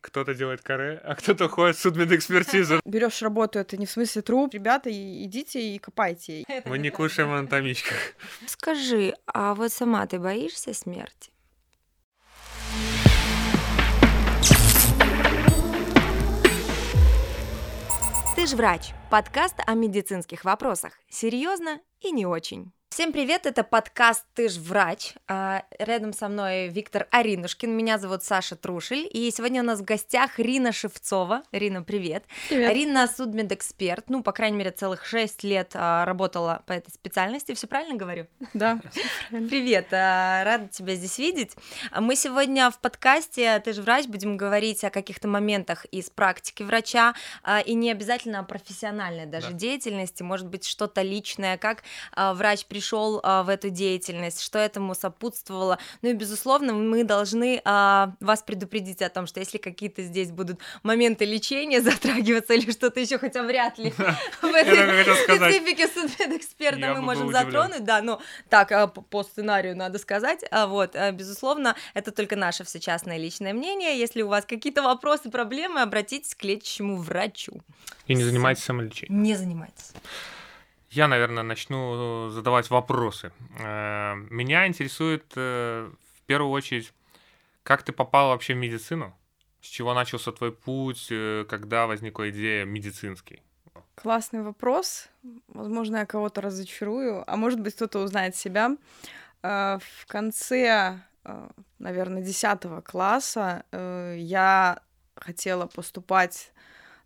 Кто-то делает каре, а кто-то ходит в судмедэкспертизу. Берешь работу, это не в смысле труп. Ребята, идите и копайте. Мы не кушаем анатомичках. Скажи, а вот сама ты боишься смерти? Ты ж врач. Подкаст о медицинских вопросах. Серьезно и не очень. Всем привет, это подкаст «Ты ж врач». А, рядом со мной Виктор Аринушкин, меня зовут Саша Трушель, и сегодня у нас в гостях Рина Шевцова. Рина, привет. Привет. Рина судмедэксперт, ну, по крайней мере, целых шесть лет а, работала по этой специальности, все правильно говорю? Да. Привет, а, рада тебя здесь видеть. Мы сегодня в подкасте «Ты же врач» будем говорить о каких-то моментах из практики врача, и не обязательно о профессиональной даже да. деятельности, может быть, что-то личное, как врач пришел пришел а, в эту деятельность, что этому сопутствовало. Ну и, безусловно, мы должны а, вас предупредить о том, что если какие-то здесь будут моменты лечения затрагиваться или что-то еще, хотя вряд ли в этой специфике судмедэксперта мы можем затронуть, да, но так, а, по сценарию надо сказать, а вот, а, безусловно, это только наше все частное личное мнение. Если у вас какие-то вопросы, проблемы, обратитесь к лечащему врачу. И не занимайтесь самолечением. Не занимайтесь. Я, наверное, начну задавать вопросы. Э, меня интересует э, в первую очередь, как ты попал вообще в медицину? С чего начался твой путь? Э, когда возникла идея медицинский? Классный вопрос. Возможно, я кого-то разочарую, а может быть, кто-то узнает себя. В конце, наверное, 10 класса я хотела поступать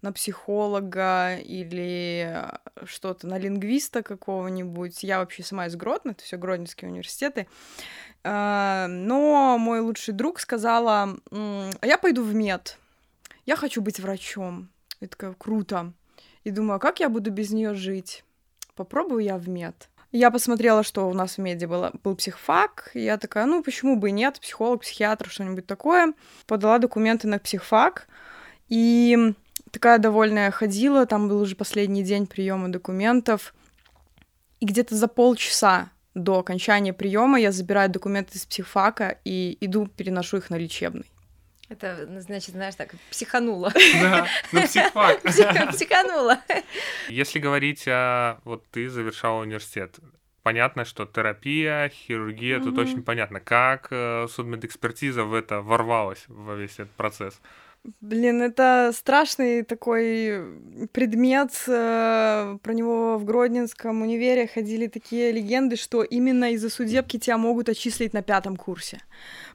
на психолога или что-то на лингвиста какого-нибудь. Я вообще сама из Гродно, это все Гродненские университеты. А, но мой лучший друг сказала, а я пойду в мед, я хочу быть врачом. Я такая, круто. И думаю, а как я буду без нее жить? Попробую я в мед. Я посмотрела, что у нас в меди было, был психфак, и я такая, ну, почему бы и нет, психолог, психиатр, что-нибудь такое. Подала документы на психфак, и такая довольная ходила, там был уже последний день приема документов, и где-то за полчаса до окончания приема я забираю документы из психфака и иду, переношу их на лечебный. Это, ну, значит, знаешь, так, психанула. Да, на психфак. Психанула. Если говорить о... Вот ты завершала университет, понятно, что терапия, хирургия, тут очень понятно, как э, судмедэкспертиза в это ворвалась во весь этот процесс. Блин, это страшный такой предмет. Э, про него в Гродненском универе ходили такие легенды, что именно из-за судебки тебя могут отчислить на пятом курсе.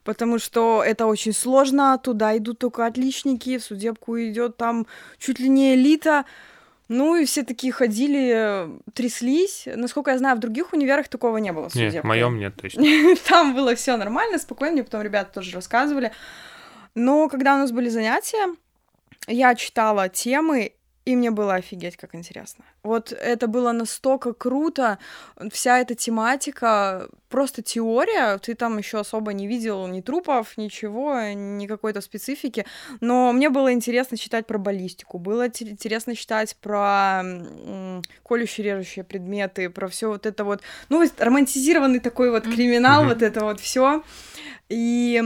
Потому что это очень сложно, туда идут только отличники, в судебку идет там чуть ли не элита. Ну и все такие ходили, тряслись. Насколько я знаю, в других универах такого не было. Нет, в моем нет точно. Там было все нормально, спокойно. Мне потом ребята тоже рассказывали. Но когда у нас были занятия, я читала темы, и мне было офигеть, как интересно. Вот это было настолько круто, вся эта тематика, просто теория, ты там еще особо не видел ни трупов, ничего, ни какой-то специфики, но мне было интересно читать про баллистику, было интересно читать про колющие режущие предметы, про все вот это вот, ну, романтизированный такой вот криминал, mm-hmm. вот это вот все. И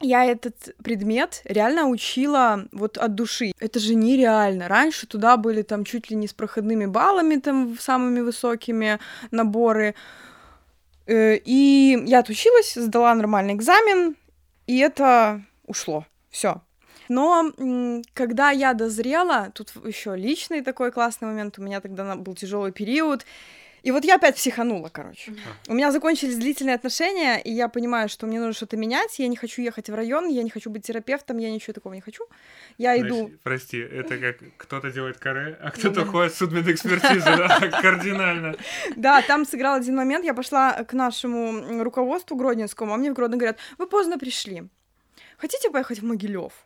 я этот предмет реально учила вот от души. Это же нереально. Раньше туда были там чуть ли не с проходными баллами, там самыми высокими наборы. Э, и я отучилась, сдала нормальный экзамен, и это ушло. Все. Но когда я дозрела, тут еще личный такой классный момент, у меня тогда был тяжелый период, и вот я опять психанула, короче. У меня закончились длительные отношения, и я понимаю, что мне нужно что-то менять. Я не хочу ехать в район, я не хочу быть терапевтом, я ничего такого не хочу. Я прости, иду. Прости, это как кто-то делает каре, а кто-то ходит в судмедэкспертизу, да, кардинально. Да, там сыграл один момент. Я пошла к нашему руководству Гродненскому, а мне в Гродно говорят: вы поздно пришли. Хотите поехать в Могилев?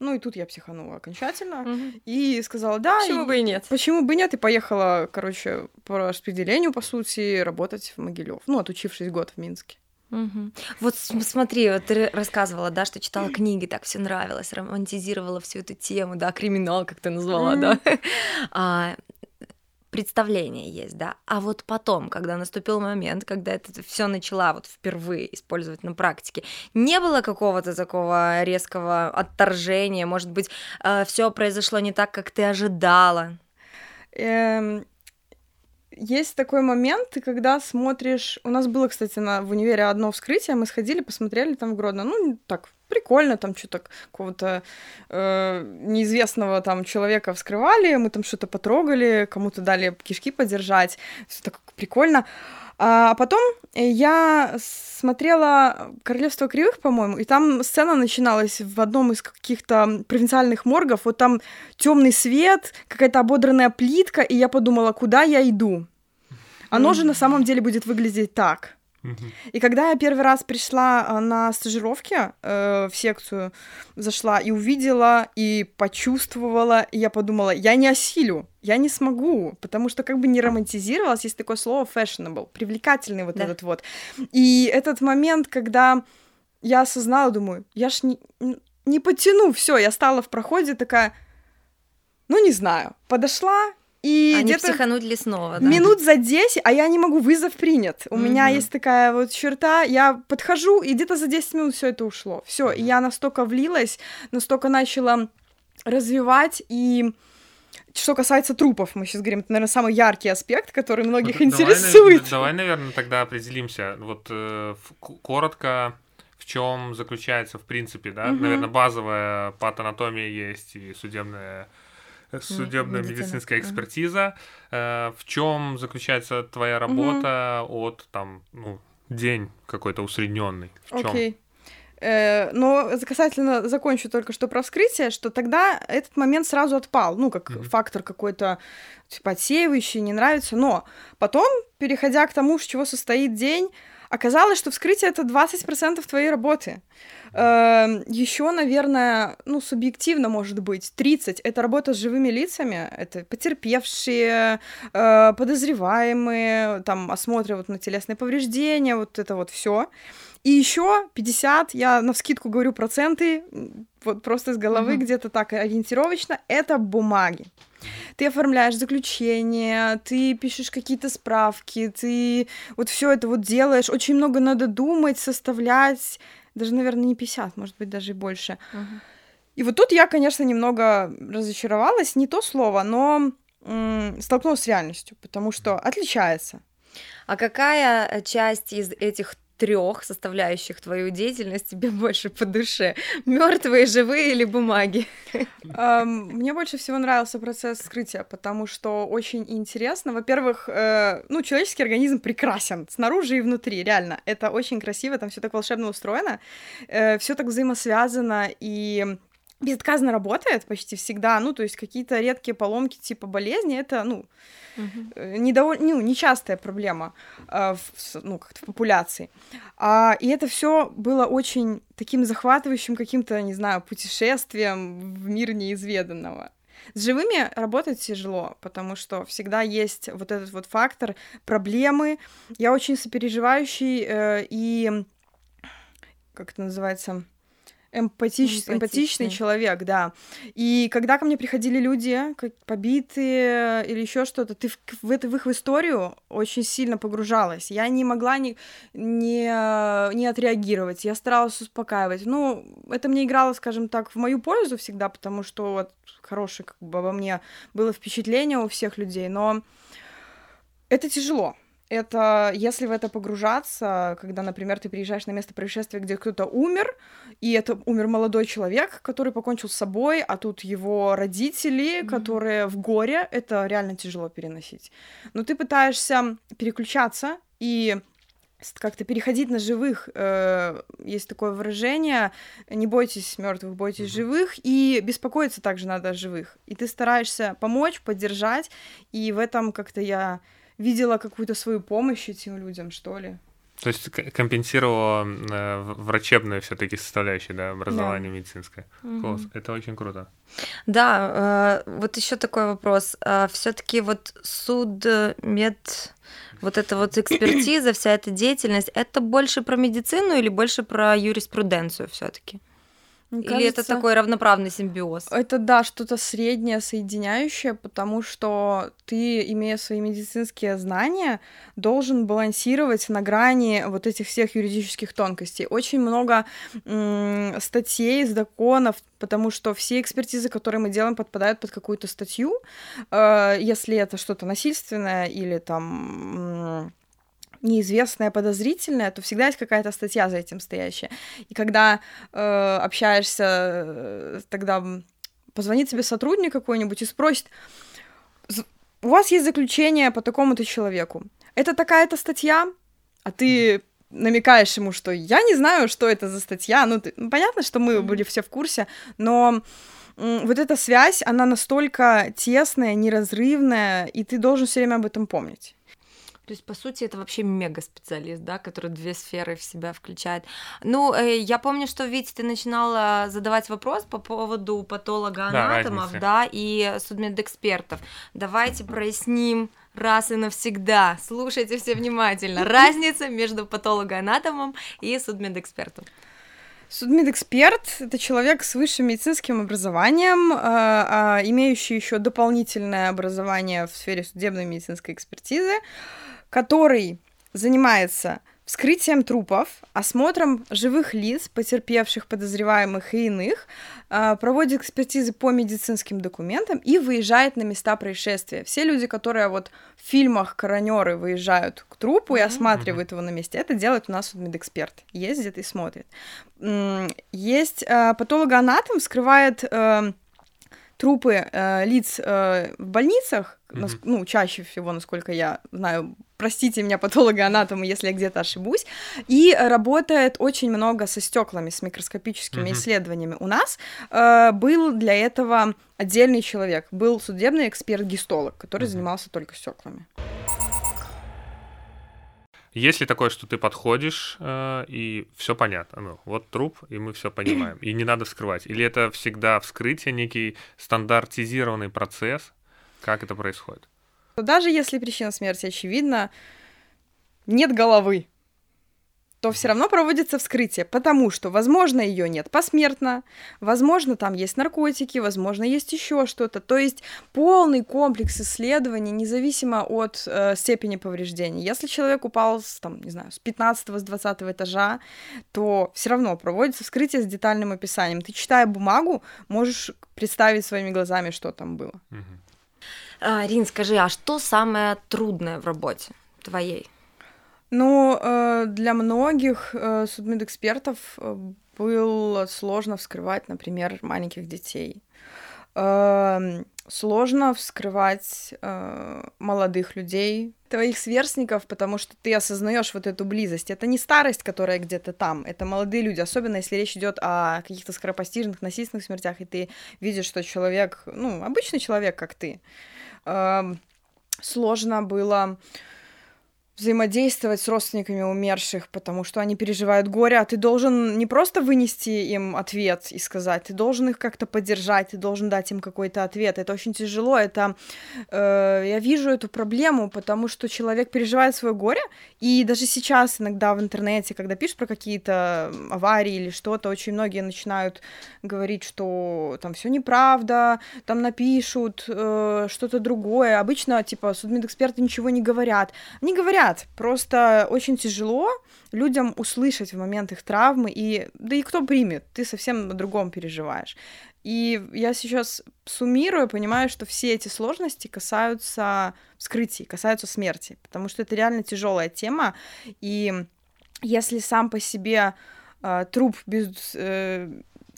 Ну и тут я психанула окончательно угу. и сказала, да. Почему и... бы и нет? Почему бы и нет? И поехала, короче, по распределению, по сути, работать в Могилев. Ну, отучившись год в Минске. Угу. Вот смотри, вот ты рассказывала, да, что читала книги, так все нравилось, романтизировала всю эту тему, да, криминал, как ты назвала, да. А, представление есть, да. А вот потом, когда наступил момент, когда это все начала вот впервые использовать на практике, не было какого-то такого резкого отторжения, может быть, э, все произошло не так, как ты ожидала? Эм, есть такой момент, когда смотришь... У нас было, кстати, на, в универе одно вскрытие, мы сходили, посмотрели там в Гродно. Ну, так, прикольно, там что-то какого-то э, неизвестного там человека вскрывали, мы там что-то потрогали, кому-то дали кишки подержать, все так прикольно. А потом я смотрела «Королевство кривых», по-моему, и там сцена начиналась в одном из каких-то провинциальных моргов, вот там темный свет, какая-то ободранная плитка, и я подумала, куда я иду? Оно же на самом деле будет выглядеть так. И когда я первый раз пришла а, на стажировки э, в секцию, зашла и увидела, и почувствовала, и я подумала, я не осилю, я не смогу, потому что как бы не романтизировалось, есть такое слово fashionable, привлекательный вот да. этот вот. И этот момент, когда я осознала, думаю, я ж не, не потяну, все, я стала в проходе такая, ну не знаю, подошла, и Они где-то психануть ли снова, да? Минут за 10, а я не могу, вызов принят. У mm-hmm. меня есть такая вот черта, я подхожу, и где-то за 10 минут все это ушло. Все, и я настолько влилась, настолько начала развивать, и что касается трупов, мы сейчас говорим, это, наверное, самый яркий аспект, который многих вот, интересует. Давай, давай, наверное, тогда определимся. Вот э, коротко, в чем заключается, в принципе, да, угу. наверное, базовая патанатомия есть и судебная судебная медицинская экспертиза. Э, в чем заключается твоя работа от там, ну, день какой-то усредненный? В чем? Okay. Э, но касательно закончу только что про вскрытие, что тогда этот момент сразу отпал, ну, как mm-hmm. фактор какой-то типа отсеивающий, не нравится. Но потом, переходя к тому, с чего состоит день, оказалось, что вскрытие это 20% твоей работы. Еще, наверное, ну, субъективно, может быть, 30 — это работа с живыми лицами, это потерпевшие, э, подозреваемые, там, осмотры вот на телесные повреждения, вот это вот все. И еще 50, я на вскидку говорю проценты, вот просто из головы mm-hmm. где-то так ориентировочно, это бумаги. Ты оформляешь заключение, ты пишешь какие-то справки, ты вот все это вот делаешь. Очень много надо думать, составлять, даже, наверное, не 50, может быть, даже и больше. Uh-huh. И вот тут я, конечно, немного разочаровалась, не то слово, но м- столкнулась с реальностью, потому что отличается. А какая э, часть из этих трех составляющих твою деятельность тебе больше по душе? Мертвые, живые или бумаги? Мне больше всего нравился процесс скрытия, потому что очень интересно. Во-первых, э, ну, человеческий организм прекрасен снаружи и внутри, реально. Это очень красиво, там все так волшебно устроено, э, все так взаимосвязано, и безотказно работает почти всегда, ну, то есть какие-то редкие поломки типа болезни, это, ну, uh-huh. недоволь... ну нечастая проблема э, в, ну, как-то в популяции. А, и это все было очень таким захватывающим каким-то, не знаю, путешествием в мир неизведанного. С живыми работать тяжело, потому что всегда есть вот этот вот фактор проблемы. Я очень сопереживающий э, и как это называется эмпатич... эмпатичный. эмпатичный человек, да. И когда ко мне приходили люди, как побитые или еще что-то, ты в, в, это, в их историю очень сильно погружалась. Я не могла не, не, не отреагировать, я старалась успокаивать. Ну, это мне играло, скажем так, в мою пользу всегда, потому что вот хорошее как бы обо мне было впечатление у всех людей, но это тяжело это если в это погружаться, когда, например, ты приезжаешь на место происшествия, где кто-то умер, и это умер молодой человек, который покончил с собой, а тут его родители, mm-hmm. которые в горе, это реально тяжело переносить. Но ты пытаешься переключаться и как-то переходить на живых. Э, есть такое выражение: не бойтесь мертвых, бойтесь mm-hmm. живых, и беспокоиться также надо о живых. И ты стараешься помочь, поддержать, и в этом как-то я видела какую-то свою помощь этим людям, что ли. То есть компенсировала э, врачебную все-таки составляющую, да, образование да. медицинское. Угу. Класс, это очень круто. Да, э, вот еще такой вопрос. Э, все-таки вот суд, мед, вот эта вот экспертиза, вся эта деятельность, это больше про медицину или больше про юриспруденцию все-таки? Мне Или кажется, это такой равноправный симбиоз? Это, да, что-то среднее, соединяющее, потому что ты, имея свои медицинские знания, должен балансировать на грани вот этих всех юридических тонкостей. Очень много м- статей, законов, потому что все экспертизы, которые мы делаем, подпадают под какую-то статью. Э, если это что-то насильственное или там неизвестное, подозрительное, то всегда есть какая-то статья за этим стоящая. И когда э, общаешься, э, тогда позвонит тебе сотрудник какой-нибудь и спросит, у вас есть заключение по такому-то человеку. Это такая-то статья, а ты намекаешь ему, что я не знаю, что это за статья. Ну, ты, ну понятно, что мы были все в курсе, но вот эта связь, она настолько тесная, неразрывная, и ты должен все время об этом помнить. То есть, по сути, это вообще мега-специалист, да, который две сферы в себя включает. Ну, э, я помню, что, Витя, ты начинала задавать вопрос по поводу патолога-анатомов, да, да, и судмедэкспертов. Давайте проясним раз и навсегда. Слушайте все внимательно. Разница между патологоанатомом и судмедэкспертом. Судмедэксперт — это человек с высшим медицинским образованием, э, э, имеющий еще дополнительное образование в сфере судебной медицинской экспертизы, который занимается вскрытием трупов, осмотром живых лиц, потерпевших, подозреваемых и иных, а, проводит экспертизы по медицинским документам и выезжает на места происшествия. Все люди, которые вот в фильмах коронеры выезжают к трупу и осматривают его на месте, это делает у нас медэксперт. Ездит и смотрит. Есть а, патологоанатом, вскрывает э, трупы э, лиц э, в больницах, mm-hmm. ну, чаще всего, насколько я знаю, простите меня, патологоанатомы, если я где-то ошибусь, и работает очень много со стеклами, с микроскопическими mm-hmm. исследованиями. У нас э, был для этого отдельный человек, был судебный эксперт-гистолог, который mm-hmm. занимался только стеклами. Есть ли такое, что ты подходишь, э, и все понятно? Ну, вот труп, и мы все понимаем. И не надо вскрывать. Или это всегда вскрытие, некий стандартизированный процесс? Как это происходит? Даже если причина смерти очевидна, нет головы то все равно проводится вскрытие, потому что, возможно, ее нет посмертно, возможно, там есть наркотики, возможно, есть еще что-то. То есть полный комплекс исследований, независимо от э, степени повреждений. Если человек упал с, там, не знаю, с 15 с 20 этажа, то все равно проводится вскрытие с детальным описанием. Ты, читая бумагу, можешь представить своими глазами, что там было. Рин, скажи, а что самое трудное в работе твоей? Ну, э, для многих э, судмедэкспертов э, было сложно вскрывать, например, маленьких детей. Эм, сложно вскрывать молодых людей, твоих сверстников, потому что ты осознаешь вот эту близость. Это не старость, которая где-то там, это молодые люди, особенно если речь идет о каких-то скоропостижных, насильственных смертях, и ты видишь, что человек, ну, обычный человек, как ты. Сложно было взаимодействовать с родственниками умерших, потому что они переживают горе, а ты должен не просто вынести им ответ и сказать, ты должен их как-то поддержать, ты должен дать им какой-то ответ. Это очень тяжело, это э, я вижу эту проблему, потому что человек переживает свое горе, и даже сейчас иногда в интернете, когда пишут про какие-то аварии или что-то, очень многие начинают говорить, что там все неправда, там напишут э, что-то другое. Обычно типа судмедэксперты ничего не говорят. Они говорят говорят. Просто очень тяжело людям услышать в момент их травмы, и да и кто примет, ты совсем на другом переживаешь. И я сейчас суммирую, понимаю, что все эти сложности касаются вскрытий, касаются смерти, потому что это реально тяжелая тема, и если сам по себе э, труп без э,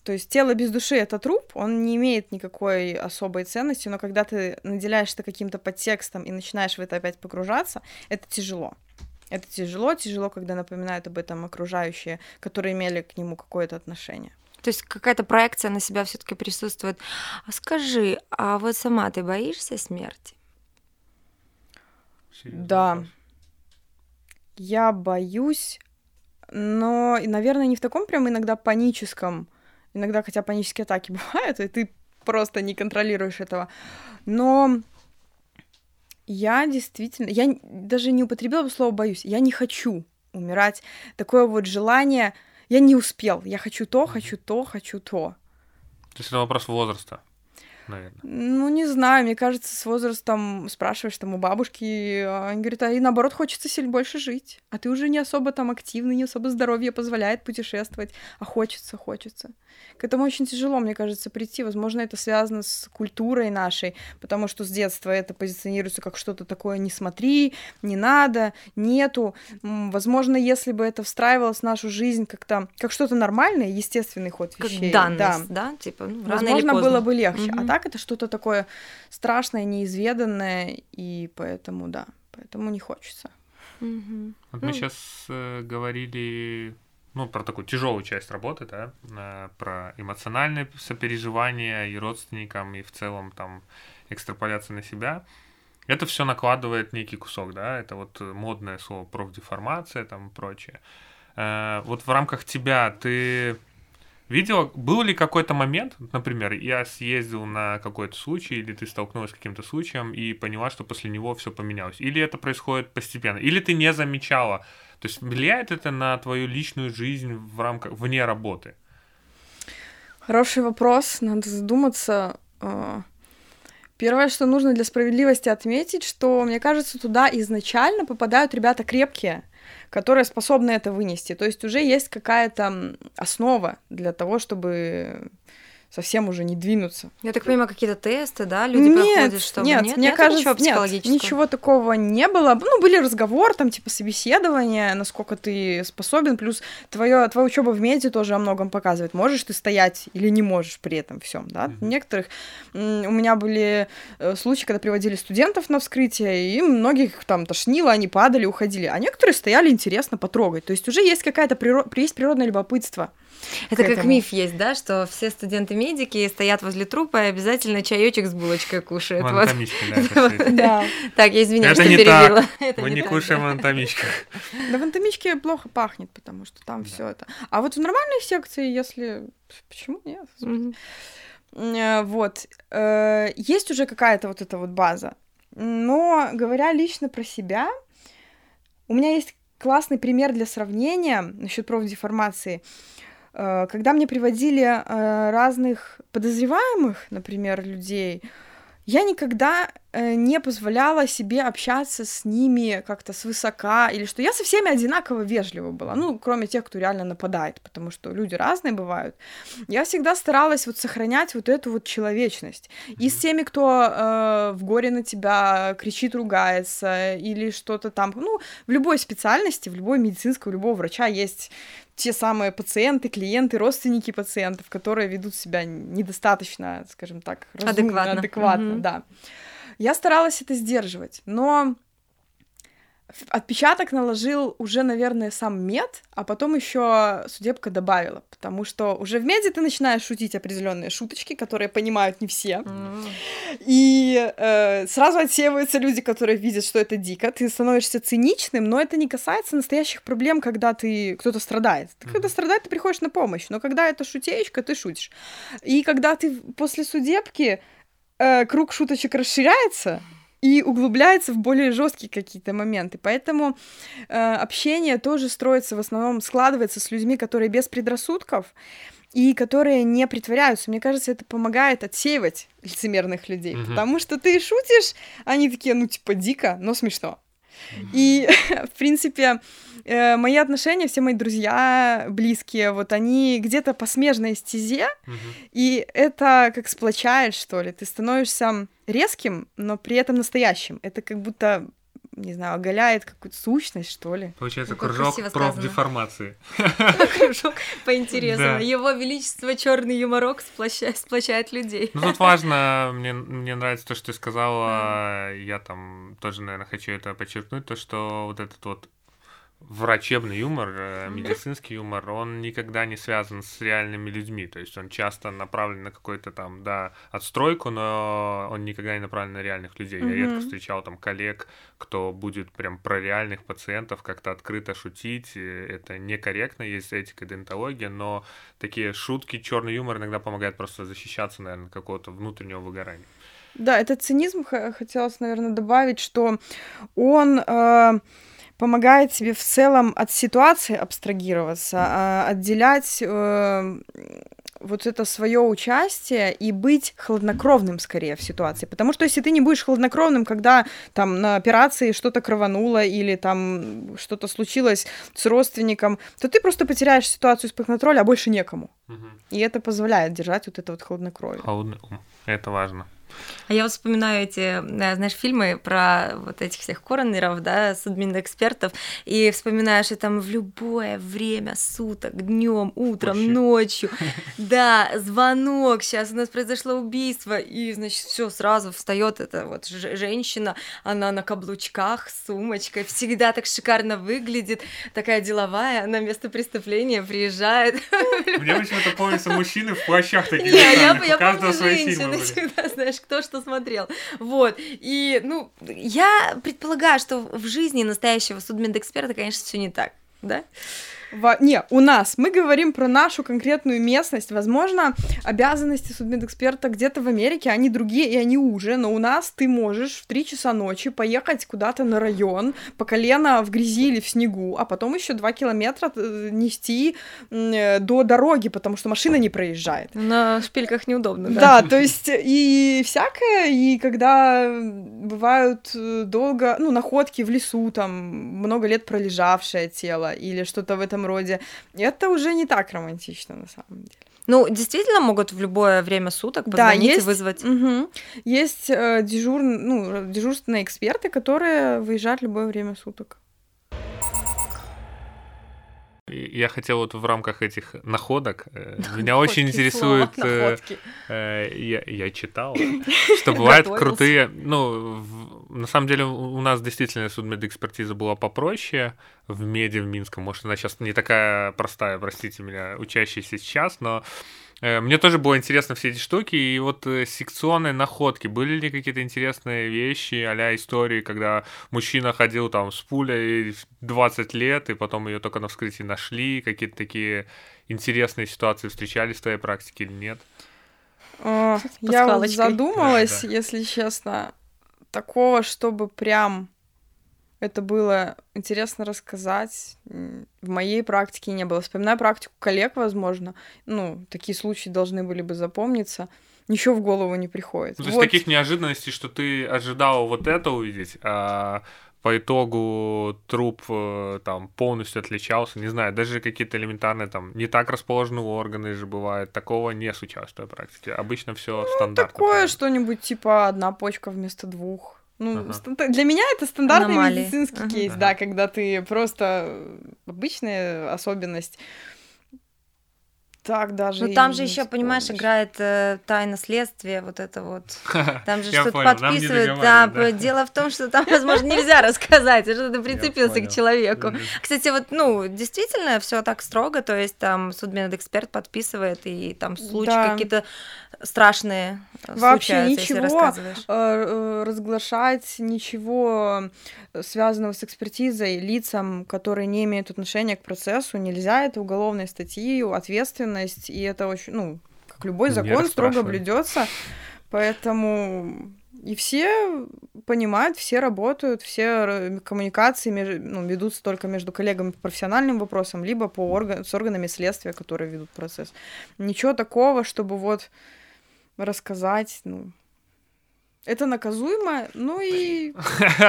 то есть тело без души — это труп, он не имеет никакой особой ценности, но когда ты наделяешь это каким-то подтекстом и начинаешь в это опять погружаться, это тяжело. Это тяжело, тяжело, когда напоминают об этом окружающие, которые имели к нему какое-то отношение. То есть какая-то проекция на себя все-таки присутствует. А скажи, а вот сама ты боишься смерти? Серьезно да. Вопрос. Я боюсь, но, наверное, не в таком прям иногда паническом Иногда, хотя панические атаки бывают, и ты просто не контролируешь этого. Но я действительно, я даже не употребила бы слово боюсь, я не хочу умирать. Такое вот желание, я не успел, я хочу то, хочу то, хочу то. То есть это вопрос возраста наверное. Ну, не знаю, мне кажется, с возрастом спрашиваешь там у бабушки, они говорят, а и наоборот, хочется сильно больше жить, а ты уже не особо там активный, не особо здоровье позволяет путешествовать, а хочется, хочется. К этому очень тяжело, мне кажется, прийти. Возможно, это связано с культурой нашей, потому что с детства это позиционируется как что-то такое «не смотри», «не надо», «нету». Возможно, если бы это встраивалось в нашу жизнь как-то как что-то нормальное, естественный ход вещей. Как данность, да, да? типа, ну, рано Возможно, или поздно. было бы легче. Мгм. А так это что-то такое страшное, неизведанное, и поэтому, да, поэтому не хочется. Мгм. Вот Ну. мы сейчас говорили, ну, про такую тяжелую часть работы, да, э, про эмоциональное сопереживание и родственникам, и в целом там экстраполяция на себя. Это все накладывает некий кусок, да, это вот э, модное слово профдеформация там и прочее. Э, Вот в рамках тебя ты видела, был ли какой-то момент, например, я съездил на какой-то случай, или ты столкнулась с каким-то случаем и поняла, что после него все поменялось? Или это происходит постепенно? Или ты не замечала? То есть влияет это на твою личную жизнь в рамках вне работы? Хороший вопрос, надо задуматься. А, Первое, что нужно для справедливости отметить, что, мне кажется, туда изначально попадают ребята крепкие, которые способны это вынести. То есть уже есть какая-то основа для того, чтобы совсем уже не двинуться. Я так понимаю, какие-то тесты, да, люди нет, проходят, чтобы... нет, нет, мне Нету кажется, ничего нет, психологического? ничего такого не было. Ну, были разговоры, там, типа, собеседования, насколько ты способен, плюс твоя, твоя учеба в меди тоже о многом показывает. Можешь ты стоять или не можешь при этом всем, да? Мгм. Некоторых... У меня были э, случаи, когда приводили студентов на вскрытие, и многих там тошнило, они падали, уходили. А некоторые стояли интересно потрогать. То есть уже есть какая-то приро... есть природное любопытство. Это как этому. миф есть, да, что все студенты-медики стоят возле трупа и обязательно чаечек с булочкой кушают. Вот. Да. Так, я извиняюсь, что перебила. Мы не кушаем да. анатомичках. Да в анатомичке плохо пахнет, потому что там все это. А вот в нормальной секции, если... Почему нет? Э, Вот. э, Есть уже какая-то вот эта вот база. Но, говоря лично про себя, у меня есть классный пример для сравнения насчет профдеформации. Э, Когда мне приводили э, разных подозреваемых, например, людей, я никогда э, не позволяла себе общаться с ними как-то свысока, или что я со всеми одинаково вежлива была, ну, кроме тех, кто реально нападает, потому что люди разные бывают. Я всегда старалась вот сохранять вот эту вот человечность. И с теми, кто э, в горе на тебя кричит, ругается, или что-то там, ну, в любой специальности, в любой медицинской, у любого врача есть те самые пациенты, клиенты, родственники пациентов, которые ведут себя недостаточно, скажем так, разумно, Адекватно. адекватно, Мгм. да. Я старалась это сдерживать, но отпечаток наложил уже, наверное, сам мед, а потом еще судебка добавила, потому что уже в меди ты начинаешь шутить определенные шуточки, которые понимают не все, М. и э, сразу отсеиваются люди, которые видят, что это дико. Ты становишься циничным, но это не касается настоящих проблем, когда ты кто-то страдает. Ты, когда Мгм. страдает, ты приходишь на помощь. Но когда это шутеечка, ты шутишь. И когда ты после судебки э, круг шуточек расширяется и углубляется в более жесткие какие-то моменты. Поэтому э, общение тоже строится в основном, складывается с людьми, которые без предрассудков и которые не притворяются. Мне кажется, это помогает отсеивать лицемерных людей, Мгм. потому что ты шутишь, они такие, ну, типа, дико, но смешно. И, в принципе, э, мои отношения, все мои друзья близкие, вот они где-то по смежной стезе, и это как сплочает, что ли. Ты становишься резким, но при этом настоящим. Это как будто, не знаю, оголяет какую-то сущность, что ли. Получается Ну, как кружок профдеформации. Кружок по интересам. Его величество черный юморок сплощает, людей. Ну тут важно, мне, мне нравится то, что ты сказала, я там тоже, наверное, хочу это подчеркнуть, то, что вот этот вот врачебный юмор, э, медицинский юмор, он никогда не связан с реальными людьми, то есть он часто направлен на какой-то там, да, отстройку, но он никогда не направлен на реальных людей. Я редко встречал там коллег, кто будет прям про реальных пациентов как-то открыто шутить, это некорректно, есть этика, дентология, но такие шутки, черный юмор иногда помогает просто защищаться, наверное, от какого-то внутреннего выгорания. Да, этот цинизм хотелось, наверное, добавить, что он э, помогает тебе в целом от ситуации абстрагироваться, а отделять э, вот это свое участие и быть хладнокровным скорее в ситуации. Потому что если ты не будешь хладнокровным, когда там на операции что-то кровануло или там что-то случилось с родственником, то ты просто потеряешь ситуацию из-под контроля, а больше некому. Угу. И это позволяет держать вот это вот хладнокровие. Холодный ум. Это важно. А я вот вспоминаю эти, э, знаешь, фильмы про вот этих всех коронеров, да, судмедэкспертов, и вспоминаешь, что там в любое время суток, днем, утром, Вообще. ночью, да, звонок, сейчас у нас произошло убийство, и, значит, все сразу встает эта вот женщина, она на каблучках, с сумочкой, всегда так шикарно выглядит, такая деловая, на место преступления приезжает. Мне почему-то помнится мужчины в плащах таких, у каждого свои фильмы всегда, знаешь, кто что смотрел. Вот. И, ну, я предполагаю, что в жизни настоящего судмедэксперта, конечно, все не так, да? Во... Не, у нас. Мы говорим про нашу конкретную местность. Возможно, обязанности судмедэксперта где-то в Америке, они другие, и они уже, но у нас ты можешь в 3 часа ночи поехать куда-то на район, по колено в грязи или в снегу, а потом еще 2 километра э, нести э, до дороги, потому что машина не проезжает. На шпильках неудобно, да? Да, то есть и всякое, и когда бывают э, долго, ну, находки в лесу, там, много лет пролежавшее тело или что-то в этом этом роде, это уже не так романтично на самом деле. Ну, действительно могут в любое время суток позвонить да, есть, и вызвать. Угу. Есть э, дежур, ну, дежурственные эксперты, которые выезжают в любое время суток. Я хотел вот в рамках этих находок, э, меня очень интересует, э, э, я, я читал, что бывают крутые, ну, в, на самом деле у нас действительно судмедэкспертиза была попроще в меди в Минском, может, она сейчас не такая простая, простите меня, учащаяся сейчас, но мне тоже было интересно все эти штуки, и вот э, секционные находки. Были ли какие-то интересные вещи, а истории, когда мужчина ходил там с пулей 20 лет, и потом ее только на вскрытии нашли, какие-то такие интересные ситуации встречались в твоей практике или нет? О, я вот задумалась, да, да. если честно, такого, чтобы прям это было интересно рассказать. В моей практике не было. Вспоминаю практику коллег, возможно. Ну, такие случаи должны были бы запомниться. Ничего в голову не приходит. Ну, то есть вот. таких неожиданностей, что ты ожидал вот это увидеть, а по итогу труп э, там полностью отличался, не знаю, даже какие-то элементарные там не так расположенные органы же бывают, такого не случалось в твоей практике. Обычно все ну, стандартно. Такое что-нибудь типа одна почка вместо двух. Ну, ага. для меня это стандартный Аномалии. медицинский ага. кейс, ага. да, когда ты просто обычная особенность так даже. Ну там же еще, понимаешь, играет э, тайна следствия, вот это вот. Там же что-то подписывают. Да, дело в том, что там, возможно, нельзя рассказать, что ты прицепился к человеку. Кстати, вот, ну, действительно, все так строго, то есть там судмедэксперт подписывает, и там случаи какие-то страшные Вообще ничего э, э, разглашать, ничего связанного с экспертизой лицам, которые не имеют отношения к процессу, нельзя. Это уголовной статьи, ответственность, и это очень, ну, как любой закон, строго блюдется. Поэтому и все понимают, все работают, все коммуникации между, ну, ведутся только между коллегами по профессиональным вопросам, либо по орган, с органами следствия, которые ведут процесс. Ничего такого, чтобы вот рассказать, ну, это наказуемо, ну и...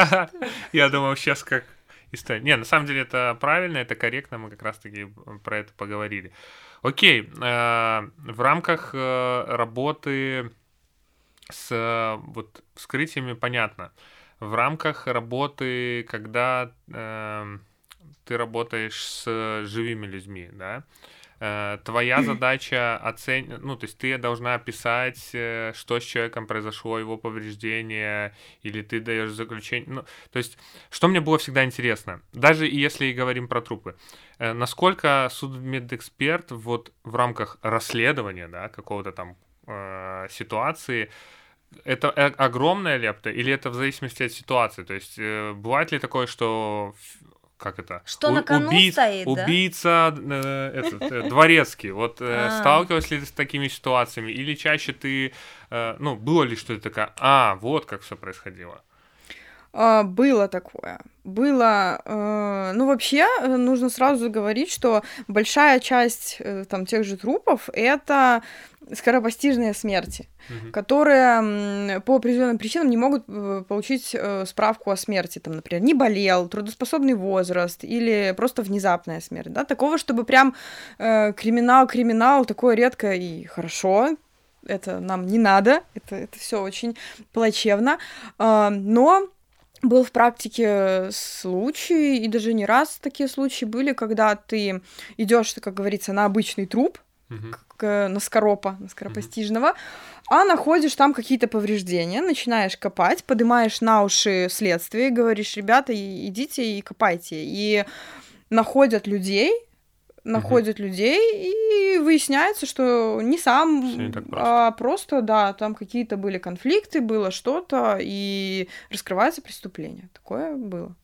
Я думал, сейчас как история. Не, на самом деле это правильно, это корректно, мы как раз-таки про это поговорили. Окей, э, в рамках э, работы с вот вскрытиями понятно. В рамках работы, когда э, ты работаешь с живыми людьми, да, твоя задача оценить, ну, то есть ты должна описать, э, что с человеком произошло, его повреждение, или ты даешь заключение. Ну, то есть, что мне было всегда интересно, даже если говорим про трупы, э, насколько судмедэксперт вот в рамках расследования, да, какого-то там э, ситуации, это огромная лепта или это в зависимости от ситуации? То есть э, бывает ли такое, что как это? Что У, на кону уби... стоит, Убийца да? э, этот, э, дворецкий. Вот э, а. сталкивалась ли ты с такими ситуациями? Или чаще ты, э, ну, было ли что-то такое, а, вот как все происходило? А, было такое. Было, э, ну вообще э, нужно сразу говорить, что большая часть э, там тех же трупов это скоропостижные смерти, mm-hmm. которые по определенным причинам не могут получить справку о смерти, там, например, не болел, трудоспособный возраст или просто внезапная смерть, да, такого, чтобы прям криминал, криминал, такое редко и хорошо, это нам не надо, это, это все очень плачевно, а, но был в практике случай, и даже не раз такие случаи были, когда ты идешь, как говорится, на обычный труп, uh-huh. к, на скоропа, на скоропостижного, uh-huh. а находишь там какие-то повреждения, начинаешь копать, поднимаешь на уши следствие, говоришь, ребята, идите и копайте. И находят людей, находят угу. людей, и выясняется, что не сам, не просто. а просто, да, там какие-то были конфликты, было что-то, и раскрывается преступление. Такое было.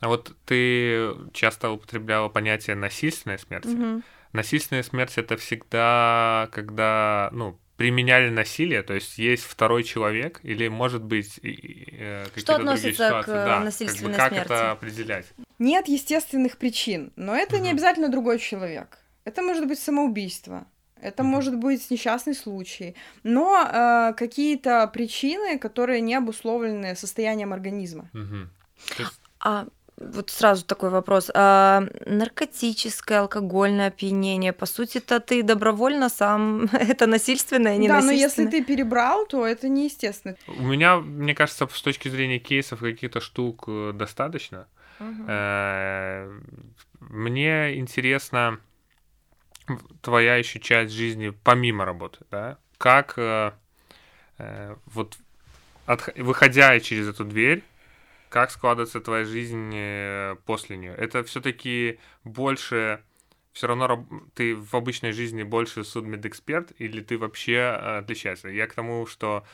А вот ты часто употребляла понятие насильственная смерть. Угу. Насильственная смерть это всегда, когда, ну, применяли насилие, то есть есть второй человек, или может быть э, какие-то другие ситуации. к да, насильственной как, бы, как это определять? Нет естественных причин, но это угу. не обязательно другой человек. Это может быть самоубийство. Это угу. может быть несчастный случай, но э, какие-то причины, которые не обусловлены состоянием организма. Угу. Есть... А вот сразу такой вопрос. А, наркотическое, алкогольное опьянение, по сути-то ты добровольно сам, это насильственное, не Да, но если ты перебрал, то это неестественно. У меня, мне кажется, с точки зрения кейсов каких-то штук э, достаточно. Угу. Мне интересно твоя еще часть жизни помимо работы, да? Как э, вот от, выходя через эту дверь, как складывается твоя жизнь э, после нее. Это все-таки больше все равно ты в обычной жизни больше судмедэксперт или ты вообще э, отличаешься? Я к тому, что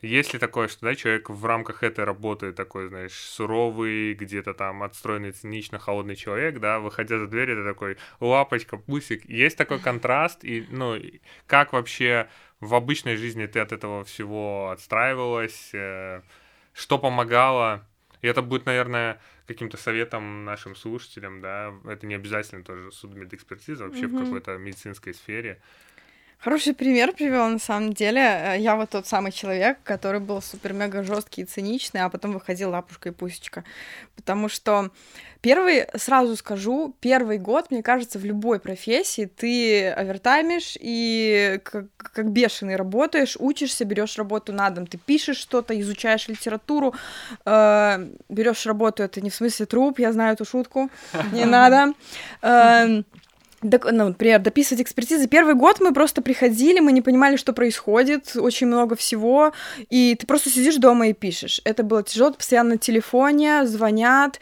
есть ли такое, что да, человек в рамках этой работы такой, знаешь, суровый, где-то там отстроенный, цинично холодный человек, да, выходя за дверь, это такой лапочка, пусик. Есть такой контраст, и, ну, как вообще в обычной жизни ты от этого всего отстраивалась, э, что помогало и это будет, наверное, каким-то советом нашим слушателям, да, это не обязательно тоже судмедэкспертиза, вообще mm-hmm. в какой-то медицинской сфере. Хороший пример привел на самом деле. Э, я вот тот самый человек, который был супер-мега жесткий и циничный, а потом выходил лапушка и пусечка. Потому что первый, сразу скажу, первый год, мне кажется, в любой профессии ты овертаймишь и как, как бешеный работаешь, учишься, берешь работу на дом, ты пишешь что-то, изучаешь литературу, э, берешь работу, это не в смысле труп, я знаю эту шутку, не надо. Эм, ну, например, дописывать экспертизы. Первый год мы просто приходили, мы не понимали, что происходит, очень много всего, и ты просто сидишь дома и пишешь. Это было тяжело, постоянно на телефоне, звонят,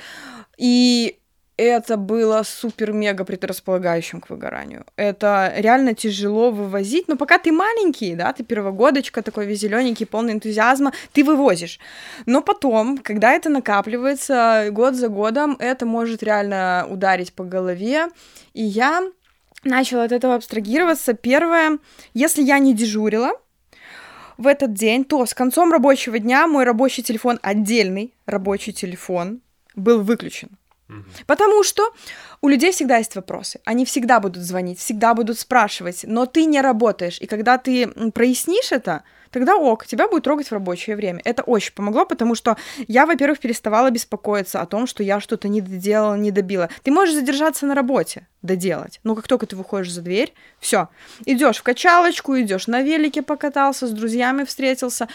и это было супер-мега предрасполагающим к выгоранию. Это реально тяжело вывозить, но пока ты маленький, да, ты первогодочка, такой весь зелененький, полный энтузиазма, ты вывозишь. Но потом, когда это накапливается год за годом, это может реально ударить по голове, и я начала от этого абстрагироваться. Первое, если я не дежурила, в этот день, то с концом рабочего дня мой рабочий телефон, отдельный рабочий телефон, был выключен. Потому что у людей всегда есть вопросы. Они всегда будут звонить, всегда будут спрашивать, но ты не работаешь. И когда ты прояснишь это, тогда ок, тебя будет трогать в рабочее время. Это очень помогло, потому что я, во-первых, переставала беспокоиться о том, что я что-то не доделала, не добила. Ты можешь задержаться на работе, доделать. Но как только ты выходишь за дверь, все, идешь в качалочку, идешь на велике покатался, с друзьями встретился,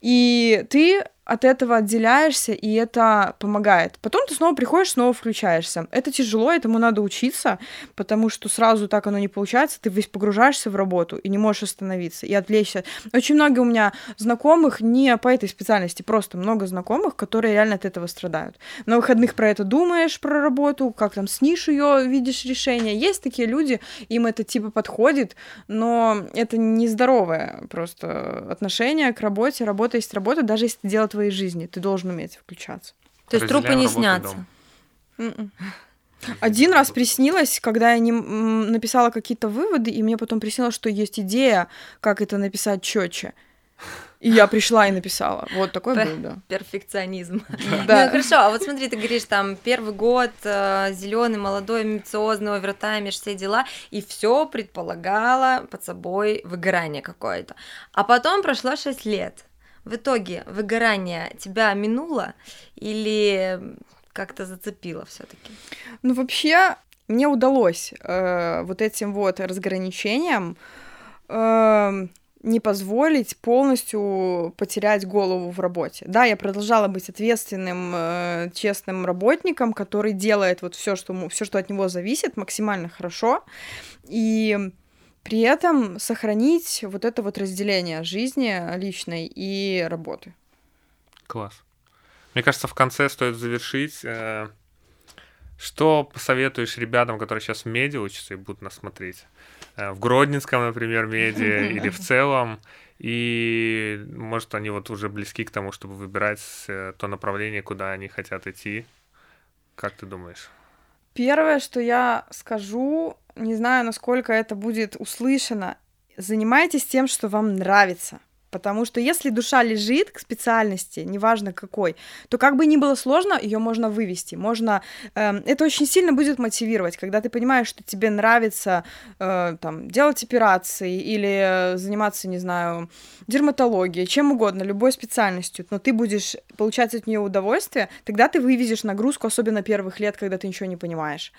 и ты от этого отделяешься, и это помогает. Потом ты снова приходишь, снова включаешься. Это тяжело, этому надо учиться, потому что сразу так оно не получается, ты весь погружаешься в работу и не можешь остановиться и отвлечься. Очень много у меня знакомых не по этой специальности, просто много знакомых, которые реально от этого страдают. На выходных про это думаешь, про работу, как там снишь ее, видишь решение. Есть такие люди, им это типа подходит, но это нездоровое просто отношение к работе. Работа есть работа, даже если ты дело твоей жизни, ты должен уметь включаться. То есть трупы не снятся? М-м. Один раз приснилось, когда я не написала какие-то выводы, и мне потом приснилось, что есть идея, как это написать четче. И я пришла и написала. Вот такой был, да. Перфекционизм. Да. Ну, хорошо, а вот смотри, ты говоришь, там, первый год, э, зеленый, молодой, амбициозный, овертаймишь, все дела, и все предполагало под собой выгорание какое-то. А потом прошло 6 лет. В итоге выгорание тебя минуло или как-то зацепило все-таки? Ну, вообще, мне удалось э, вот этим вот разграничением э, не позволить полностью потерять голову в работе. Да, я продолжала быть ответственным, э, честным работником, который делает вот все, что, все, что от него зависит, максимально хорошо. И при этом сохранить вот это вот разделение жизни личной и работы. Класс. Мне кажется, в конце стоит завершить. Э, что посоветуешь ребятам, которые сейчас в медиа учатся и будут нас смотреть? Э, в Гродненском, например, медиа или в целом? И, может, они вот уже близки к тому, чтобы выбирать э, то направление, куда они хотят идти. Как ты думаешь? Первое, что я скажу, не знаю, насколько это будет услышано, занимайтесь тем, что вам нравится. Потому что если душа лежит к специальности, неважно какой, то как бы ни было сложно, ее можно вывести. Можно, э, это очень сильно будет мотивировать, когда ты понимаешь, что тебе нравится э, там делать операции или заниматься, не знаю, дерматологией, чем угодно, любой специальностью, но ты будешь получать от нее удовольствие, тогда ты вывезешь нагрузку, особенно первых лет, когда ты ничего не понимаешь.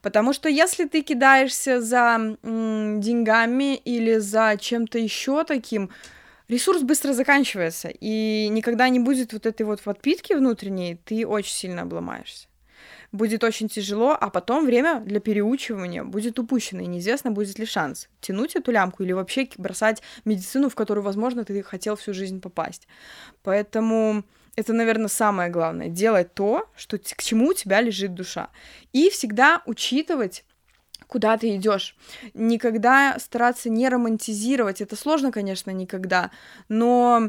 Потому что если ты кидаешься за м, деньгами или за чем-то еще таким, ресурс быстро заканчивается, и никогда не будет вот этой вот подпитки внутренней, ты очень сильно обломаешься. Будет очень тяжело, а потом время для переучивания будет упущено, и неизвестно, будет ли шанс тянуть эту лямку или вообще бросать медицину, в которую, возможно, ты хотел всю жизнь попасть. Поэтому это, наверное, самое главное. Делать то, что, к чему у тебя лежит душа. И всегда учитывать куда ты идешь. Никогда стараться не романтизировать. Это сложно, конечно, никогда, но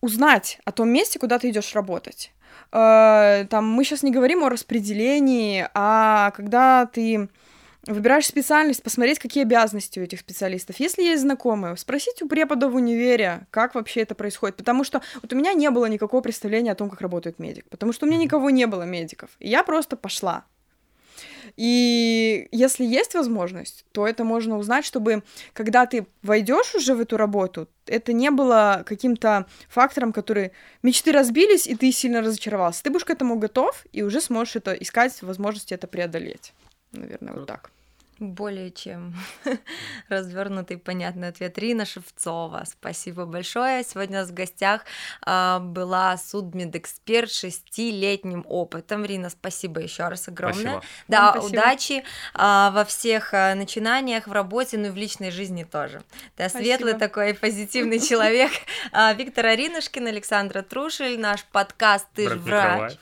узнать о том месте, куда ты идешь работать. Э, там мы сейчас не говорим о распределении, а когда ты выбираешь специальность, посмотреть, какие обязанности у этих специалистов. Если есть знакомые, спросить у препода в универе, как вообще это происходит. Потому что вот у меня не было никакого представления о том, как работает медик. Потому что у меня никого не было медиков. И я просто пошла. И если есть возможность, то это можно узнать, чтобы когда ты войдешь уже в эту работу, это не было каким-то фактором, который мечты разбились, и ты сильно разочаровался. Ты будешь к этому готов, и уже сможешь это искать возможности это преодолеть. Наверное, вот так. Более чем развернутый понятный ответ. Рина Шевцова, спасибо большое. Сегодня у нас в гостях а, была судмедэксперт с шестилетним опытом. Рина, спасибо еще раз огромное. Спасибо. Да, спасибо. удачи а, во всех а, начинаниях, в работе, ну и в личной жизни тоже. Ты спасибо. светлый такой позитивный человек. Виктор Аринушкин, Александра Трушель, наш подкаст «Ты ж врач».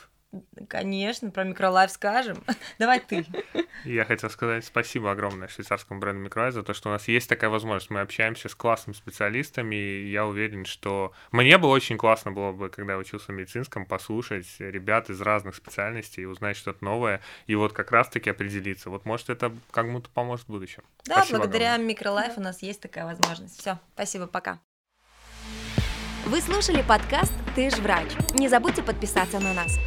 Конечно, про микролайф скажем. Давай ты. Я хотел сказать спасибо огромное швейцарскому бренду Микролайф за то, что у нас есть такая возможность. Мы общаемся с классными специалистами, и я уверен, что мне бы очень классно было бы, когда я учился в медицинском, послушать ребят из разных специальностей и узнать что-то новое, и вот как раз-таки определиться. Вот может это кому-то поможет в будущем. Да, спасибо благодаря Микролайф у нас есть такая возможность. Все, спасибо, пока. Вы слушали подкаст «Ты ж врач». Не забудьте подписаться на нас.